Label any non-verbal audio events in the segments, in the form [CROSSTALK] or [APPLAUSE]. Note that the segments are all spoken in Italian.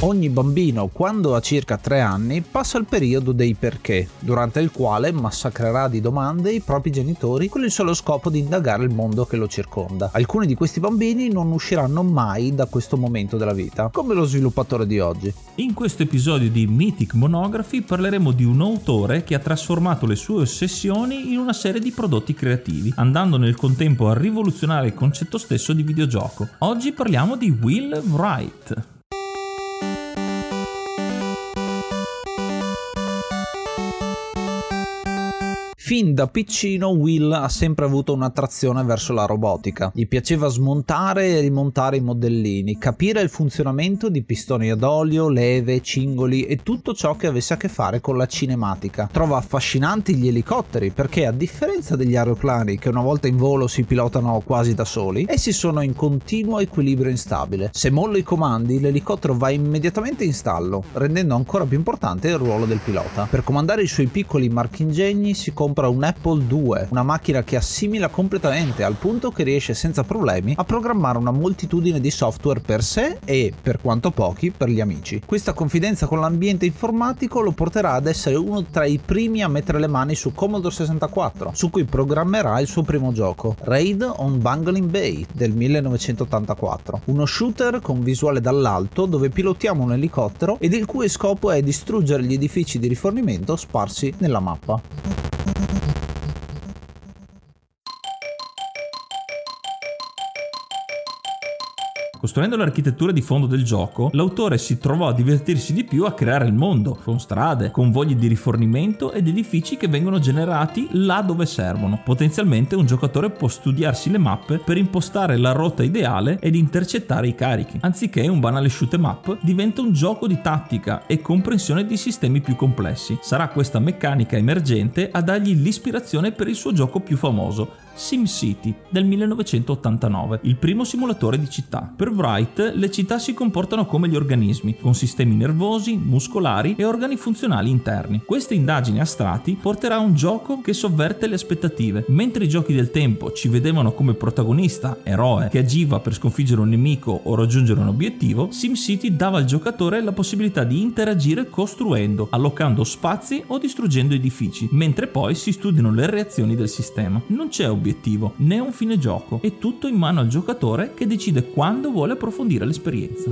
Ogni bambino, quando ha circa 3 anni, passa il periodo dei perché, durante il quale massacrerà di domande i propri genitori con il solo scopo di indagare il mondo che lo circonda. Alcuni di questi bambini non usciranno mai da questo momento della vita, come lo sviluppatore di oggi. In questo episodio di Mythic Monography parleremo di un autore che ha trasformato le sue ossessioni in una serie di prodotti creativi, andando nel contempo a rivoluzionare il concetto stesso di videogioco. Oggi parliamo di Will Wright. Fin da piccino Will ha sempre avuto un'attrazione verso la robotica. Gli piaceva smontare e rimontare i modellini, capire il funzionamento di pistoni ad olio, leve, cingoli e tutto ciò che avesse a che fare con la cinematica. Trova affascinanti gli elicotteri perché a differenza degli aeroplani che una volta in volo si pilotano quasi da soli, essi sono in continuo equilibrio instabile. Se mollo i comandi, l'elicottero va immediatamente in stallo, rendendo ancora più importante il ruolo del pilota. Per comandare i suoi piccoli marchingegni si compra compra un Apple II, una macchina che assimila completamente al punto che riesce senza problemi a programmare una moltitudine di software per sé e, per quanto pochi, per gli amici. Questa confidenza con l'ambiente informatico lo porterà ad essere uno tra i primi a mettere le mani su Commodore 64, su cui programmerà il suo primo gioco, Raid on Bungling Bay del 1984, uno shooter con visuale dall'alto dove pilotiamo un elicottero ed il cui scopo è distruggere gli edifici di rifornimento sparsi nella mappa. Costruendo l'architettura di fondo del gioco, l'autore si trovò a divertirsi di più a creare il mondo, con strade, convogli di rifornimento ed edifici che vengono generati là dove servono. Potenzialmente un giocatore può studiarsi le mappe per impostare la rotta ideale ed intercettare i carichi. Anziché un banale shoot em up, diventa un gioco di tattica e comprensione di sistemi più complessi. Sarà questa meccanica emergente a dargli l'ispirazione per il suo gioco più famoso, SimCity del 1989, il primo simulatore di città. Per Wright le città si comportano come gli organismi, con sistemi nervosi, muscolari e organi funzionali interni. Queste indagini a strati porterà a un gioco che sovverte le aspettative. Mentre i giochi del tempo ci vedevano come protagonista, eroe, che agiva per sconfiggere un nemico o raggiungere un obiettivo, SimCity dava al giocatore la possibilità di interagire costruendo, allocando spazi o distruggendo edifici, mentre poi si studiano le reazioni del sistema. Non c'è obiettivo obiettivo né un fine gioco, è tutto in mano al giocatore che decide quando vuole approfondire l'esperienza.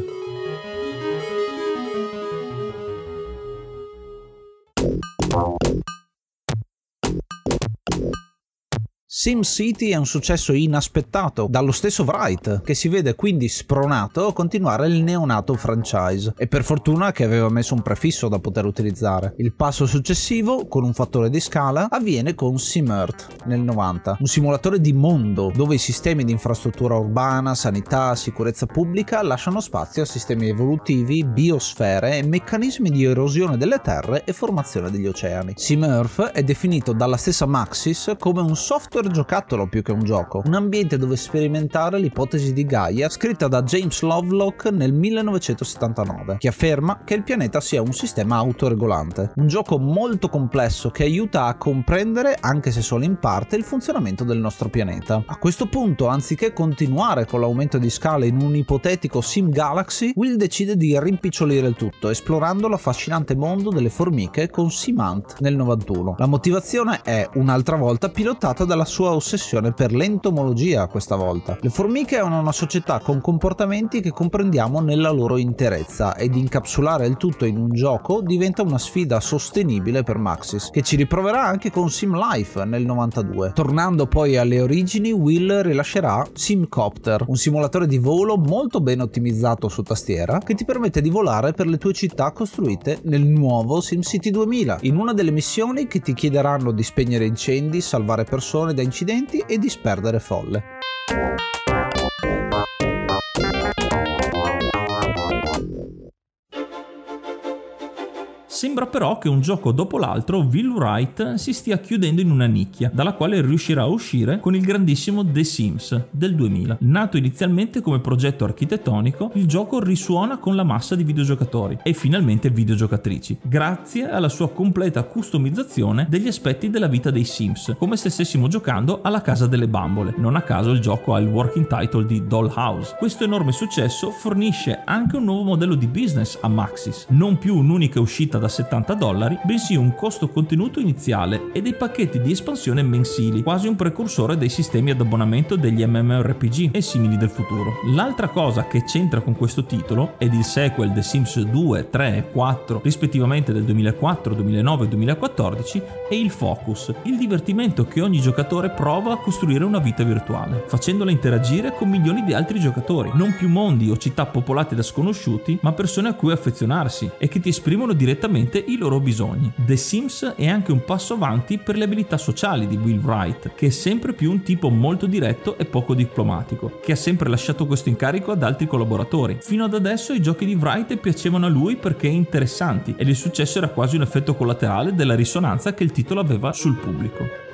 SimCity è un successo inaspettato dallo stesso Wright, che si vede quindi spronato a continuare il neonato franchise, e per fortuna che aveva messo un prefisso da poter utilizzare. Il passo successivo, con un fattore di scala, avviene con SimEarth nel 90, un simulatore di mondo dove i sistemi di infrastruttura urbana, sanità, sicurezza pubblica lasciano spazio a sistemi evolutivi, biosfere e meccanismi di erosione delle terre e formazione degli oceani. SimEarth è definito dalla stessa Maxis come un software super giocattolo più che un gioco, un ambiente dove sperimentare l'ipotesi di Gaia scritta da James Lovelock nel 1979, che afferma che il pianeta sia un sistema autoregolante. Un gioco molto complesso che aiuta a comprendere, anche se solo in parte, il funzionamento del nostro pianeta. A questo punto, anziché continuare con l'aumento di scala in un ipotetico Sim Galaxy, Will decide di rimpicciolire il tutto, esplorando l'affascinante mondo delle formiche con Simant nel 91. La motivazione è, un'altra volta, pilotata dalla sua ossessione per l'entomologia questa volta. Le formiche hanno una società con comportamenti che comprendiamo nella loro interezza ed incapsulare il tutto in un gioco diventa una sfida sostenibile per Maxis, che ci riproverà anche con Sim Life nel 92. Tornando poi alle origini, Will rilascerà Simcopter, un simulatore di volo molto ben ottimizzato su tastiera che ti permette di volare per le tue città costruite nel nuovo SimCity 2000, in una delle missioni che ti chiederanno di spegnere incendi, salvare persone da incidenti e disperdere folle. Sembra però che un gioco dopo l'altro Will Wright si stia chiudendo in una nicchia, dalla quale riuscirà a uscire con il grandissimo The Sims del 2000. Nato inizialmente come progetto architettonico, il gioco risuona con la massa di videogiocatori e finalmente videogiocatrici, grazie alla sua completa customizzazione degli aspetti della vita dei Sims, come se stessimo giocando alla casa delle bambole. Non a caso il gioco ha il working title di Dollhouse. Questo enorme successo fornisce anche un nuovo modello di business a Maxis, non più un'unica uscita da 70 dollari, bensì un costo contenuto iniziale e dei pacchetti di espansione mensili, quasi un precursore dei sistemi ad abbonamento degli MMORPG e simili del futuro. L'altra cosa che c'entra con questo titolo ed il sequel The Sims 2, 3 e 4, rispettivamente del 2004, 2009 e 2014, è il focus, il divertimento che ogni giocatore prova a costruire una vita virtuale, facendola interagire con milioni di altri giocatori, non più mondi o città popolate da sconosciuti, ma persone a cui affezionarsi e che ti esprimono direttamente i loro bisogni. The Sims è anche un passo avanti per le abilità sociali di Will Wright, che è sempre più un tipo molto diretto e poco diplomatico, che ha sempre lasciato questo incarico ad altri collaboratori. Fino ad adesso i giochi di Wright piacevano a lui perché interessanti ed il successo era quasi un effetto collaterale della risonanza che il titolo aveva sul pubblico.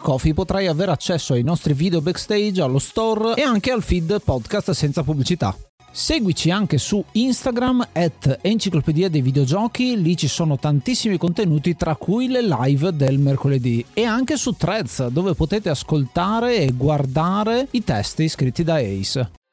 Coffee potrai avere accesso ai nostri video backstage, allo store e anche al feed podcast senza pubblicità. Seguici anche su Instagram at Enciclopedia dei Videogiochi, lì ci sono tantissimi contenuti tra cui le live del mercoledì e anche su Threads dove potete ascoltare e guardare i testi scritti da Ace.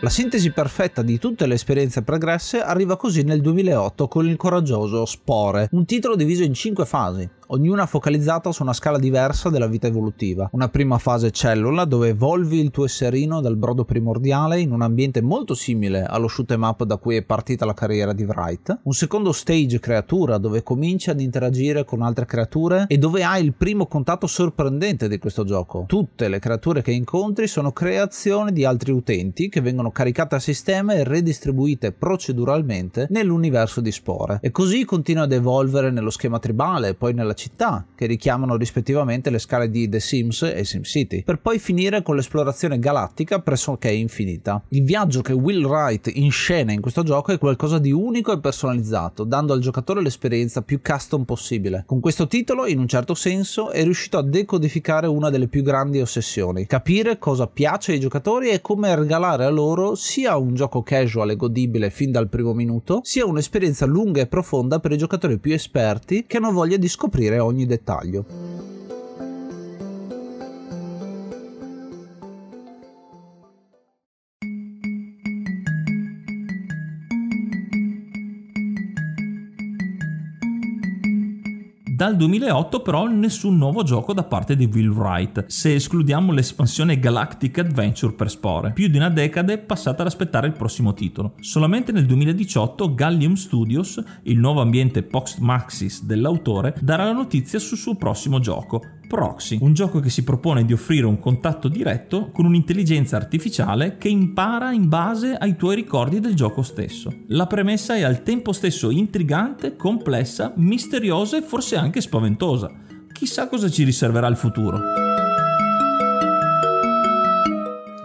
La sintesi perfetta di tutte le esperienze pregresse arriva così nel 2008 con il coraggioso Spore, un titolo diviso in 5 fasi, ognuna focalizzata su una scala diversa della vita evolutiva. Una prima fase cellula dove evolvi il tuo esserino dal brodo primordiale in un ambiente molto simile allo shoot 'em up da cui è partita la carriera di Wright. Un secondo stage creatura dove cominci ad interagire con altre creature e dove hai il primo contatto sorprendente di questo gioco. Tutte le creature che incontri sono creazioni di altri utenti che vengono caricate a sistema e redistribuite proceduralmente nell'universo di Spore. E così continua ad evolvere nello schema tribale, poi nella città, che richiamano rispettivamente le scale di The Sims e SimCity, per poi finire con l'esplorazione galattica pressoché infinita. Il viaggio che Will Wright inscena in questo gioco è qualcosa di unico e personalizzato, dando al giocatore l'esperienza più custom possibile. Con questo titolo, in un certo senso, è riuscito a decodificare una delle più grandi ossessioni, capire cosa piace ai giocatori e come regalare a loro sia un gioco casual e godibile fin dal primo minuto, sia un'esperienza lunga e profonda per i giocatori più esperti che hanno voglia di scoprire scoprire ogni dettaglio. Dal 2008 però nessun nuovo gioco da parte di Will Wright, se escludiamo l'espansione Galactic Adventure per Spore. Più di una decade passata ad aspettare il prossimo titolo. Solamente nel 2018 Gallium Studios, il nuovo ambiente post Maxis dell'autore, darà la notizia sul suo prossimo gioco, Proxy, un gioco che si propone di offrire un contatto diretto con un'intelligenza artificiale che impara in base ai tuoi ricordi del gioco stesso. La premessa è al tempo stesso intrigante, complessa, misteriosa e forse anche spaventosa. Chissà cosa ci riserverà il futuro.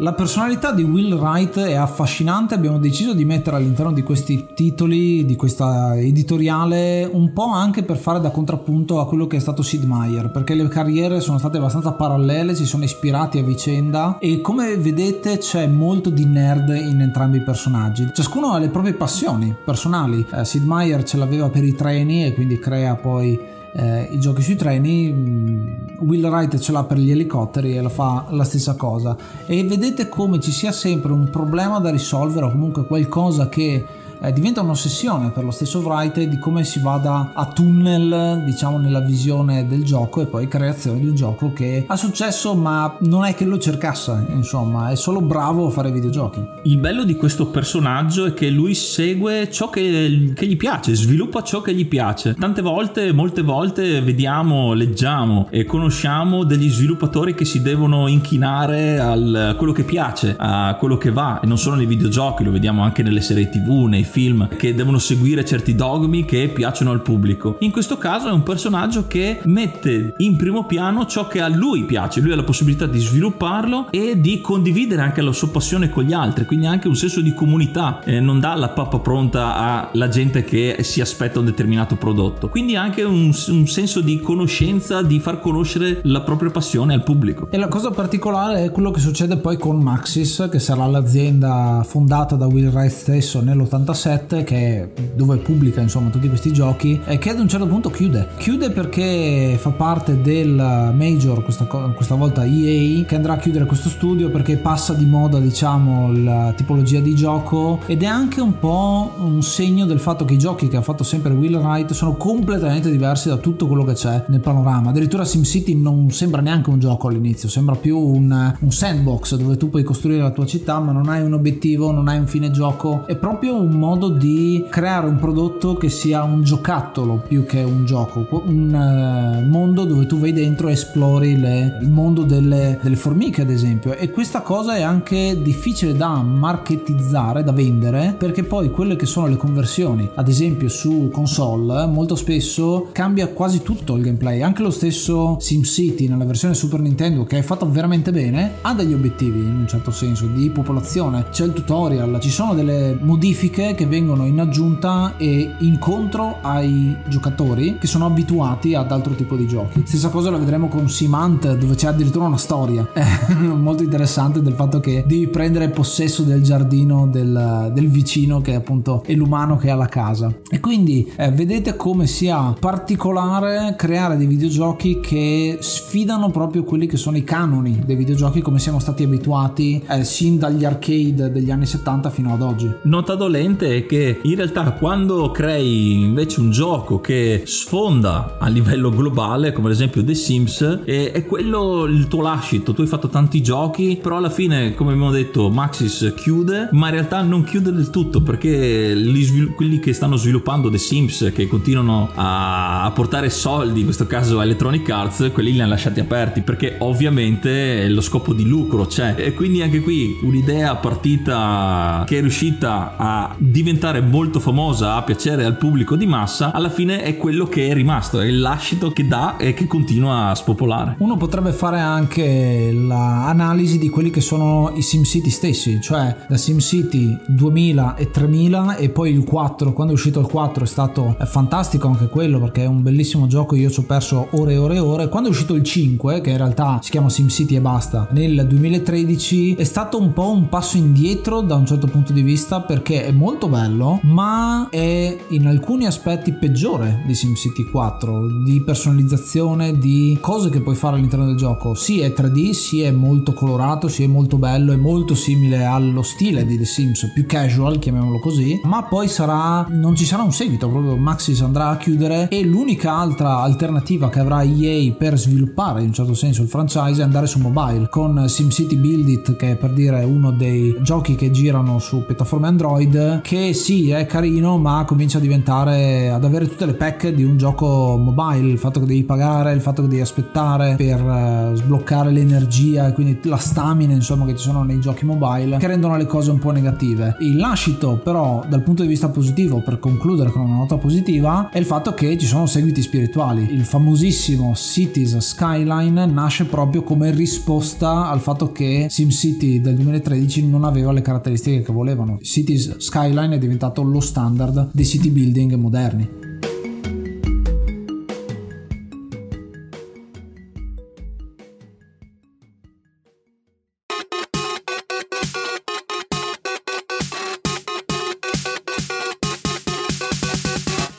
La personalità di Will Wright è affascinante, abbiamo deciso di mettere all'interno di questi titoli, di questa editoriale, un po' anche per fare da contrappunto a quello che è stato Sid Meier, perché le carriere sono state abbastanza parallele, si sono ispirati a vicenda e come vedete c'è molto di nerd in entrambi i personaggi. Ciascuno ha le proprie passioni personali. Eh, Sid Meier ce l'aveva per i treni e quindi crea poi eh, i giochi sui treni, mm, Will Wright ce l'ha per gli elicotteri e la fa la stessa cosa. E vedete come ci sia sempre un problema da risolvere o comunque qualcosa che eh, diventa un'ossessione per lo stesso Wright di come si vada a tunnel diciamo nella visione del gioco e poi creazione di un gioco che ha successo ma non è che lo cercasse insomma. È solo bravo a fare videogiochi. Il bello di questo personaggio è che lui segue ciò che, che gli piace sviluppa ciò che gli piace. Tante volte molte volte vediamo leggiamo e conosciamo degli sviluppatori che si devono inchinare a quello che piace a quello che va. E non solo nei videogiochi lo vediamo anche nelle serie tv nei film che devono seguire certi dogmi che piacciono al pubblico. In questo caso è un personaggio che mette in primo piano ciò che a lui piace, lui ha la possibilità di svilupparlo e di condividere anche la sua passione con gli altri, quindi anche un senso di comunità, eh, non dà la pappa pronta alla gente che si aspetta un determinato prodotto, quindi anche un, un senso di conoscenza, di far conoscere la propria passione al pubblico. E la cosa particolare è quello che succede poi con Maxis, che sarà l'azienda fondata da Will Wright stesso nell'86 7 che dove pubblica insomma tutti questi giochi e che ad un certo punto chiude. Chiude perché fa parte del major questa, questa volta EA che andrà a chiudere questo studio perché passa di moda diciamo la tipologia di gioco ed è anche un po' un segno del fatto che i giochi che ha fatto sempre Will Wright sono completamente diversi da tutto quello che c'è nel panorama. Addirittura SimCity non sembra neanche un gioco all'inizio sembra più un, un sandbox dove tu puoi costruire la tua città ma non hai un obiettivo non hai un fine gioco. È proprio un modo modo di creare un prodotto che sia un giocattolo più che un gioco, un uh, mondo dove tu vai dentro e esplori le, il mondo delle, delle, formiche ad esempio. E questa cosa è anche difficile da marketizzare, da vendere perché poi quelle che sono le conversioni ad esempio su console molto spesso cambia quasi tutto il gameplay, anche lo stesso SimCity nella versione Super Nintendo che è fatto veramente bene ha degli obiettivi in un certo senso di popolazione, c'è il tutorial, ci sono delle modifiche che vengono in aggiunta e incontro ai giocatori che sono abituati ad altro tipo di giochi. Stessa cosa la vedremo con Simant dove c'è addirittura una storia [LAUGHS] molto interessante del fatto che devi prendere possesso del giardino del, del vicino che appunto è l'umano che ha la casa. E quindi eh, vedete come sia particolare creare dei videogiochi che sfidano proprio quelli che sono i canoni dei videogiochi come siamo stati abituati eh, sin dagli arcade degli anni 70 fino ad oggi. Nota dolente è che in realtà quando crei invece un gioco che sfonda a livello globale, come ad esempio The Sims, è, è quello il tuo lascito. Tu hai fatto tanti giochi, però alla fine, come abbiamo detto, Maxis chiude, ma in realtà non chiude del tutto perché svil- quelli che stanno sviluppando The Sims, che continuano a, a portare soldi, in questo caso Electronic Arts, quelli li hanno lasciati aperti perché ovviamente lo scopo di lucro c'è. E quindi anche qui un'idea partita che è riuscita a diventare molto famosa, a piacere al pubblico di massa, alla fine è quello che è rimasto, è il lascito che dà e che continua a spopolare. Uno potrebbe fare anche l'analisi di quelli che sono i SimCity stessi, cioè da SimCity 2000 e 3000 e poi il 4, quando è uscito il 4 è stato fantastico anche quello perché è un bellissimo gioco, io ci ho perso ore e ore e ore. Quando è uscito il 5, che in realtà si chiama SimCity e basta, nel 2013 è stato un po' un passo indietro da un certo punto di vista perché è molto bello, ma è in alcuni aspetti peggiore di SimCity 4, di personalizzazione, di cose che puoi fare all'interno del gioco. Sì, è 3D, sì, è molto colorato, sì, è molto bello, è molto simile allo stile di The Sims, più casual, chiamiamolo così, ma poi sarà non ci sarà un seguito, proprio Maxis andrà a chiudere e l'unica altra alternativa che avrà EA per sviluppare in un certo senso il franchise è andare su mobile con SimCity Build It che è per dire uno dei giochi che girano su piattaforme Android che sì, è carino, ma comincia a diventare ad avere tutte le pack di un gioco mobile, il fatto che devi pagare, il fatto che devi aspettare per uh, sbloccare l'energia e quindi la stamina, insomma, che ci sono nei giochi mobile, che rendono le cose un po' negative. Il lascito, però, dal punto di vista positivo, per concludere con una nota positiva, è il fatto che ci sono seguiti spirituali. Il famosissimo Cities Skyline nasce proprio come risposta al fatto che SimCity del 2013 non aveva le caratteristiche che volevano. Cities Skyline è diventato lo standard dei city building moderni.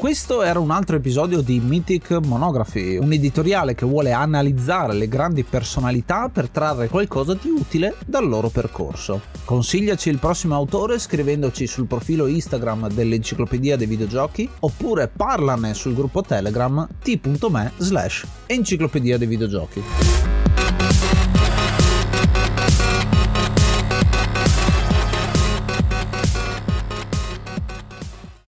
Questo era un altro episodio di Mythic Monography, un editoriale che vuole analizzare le grandi personalità per trarre qualcosa di utile dal loro percorso. Consigliaci il prossimo autore scrivendoci sul profilo Instagram dell'Enciclopedia dei Videogiochi oppure parlane sul gruppo Telegram t.me slash Enciclopedia dei Videogiochi.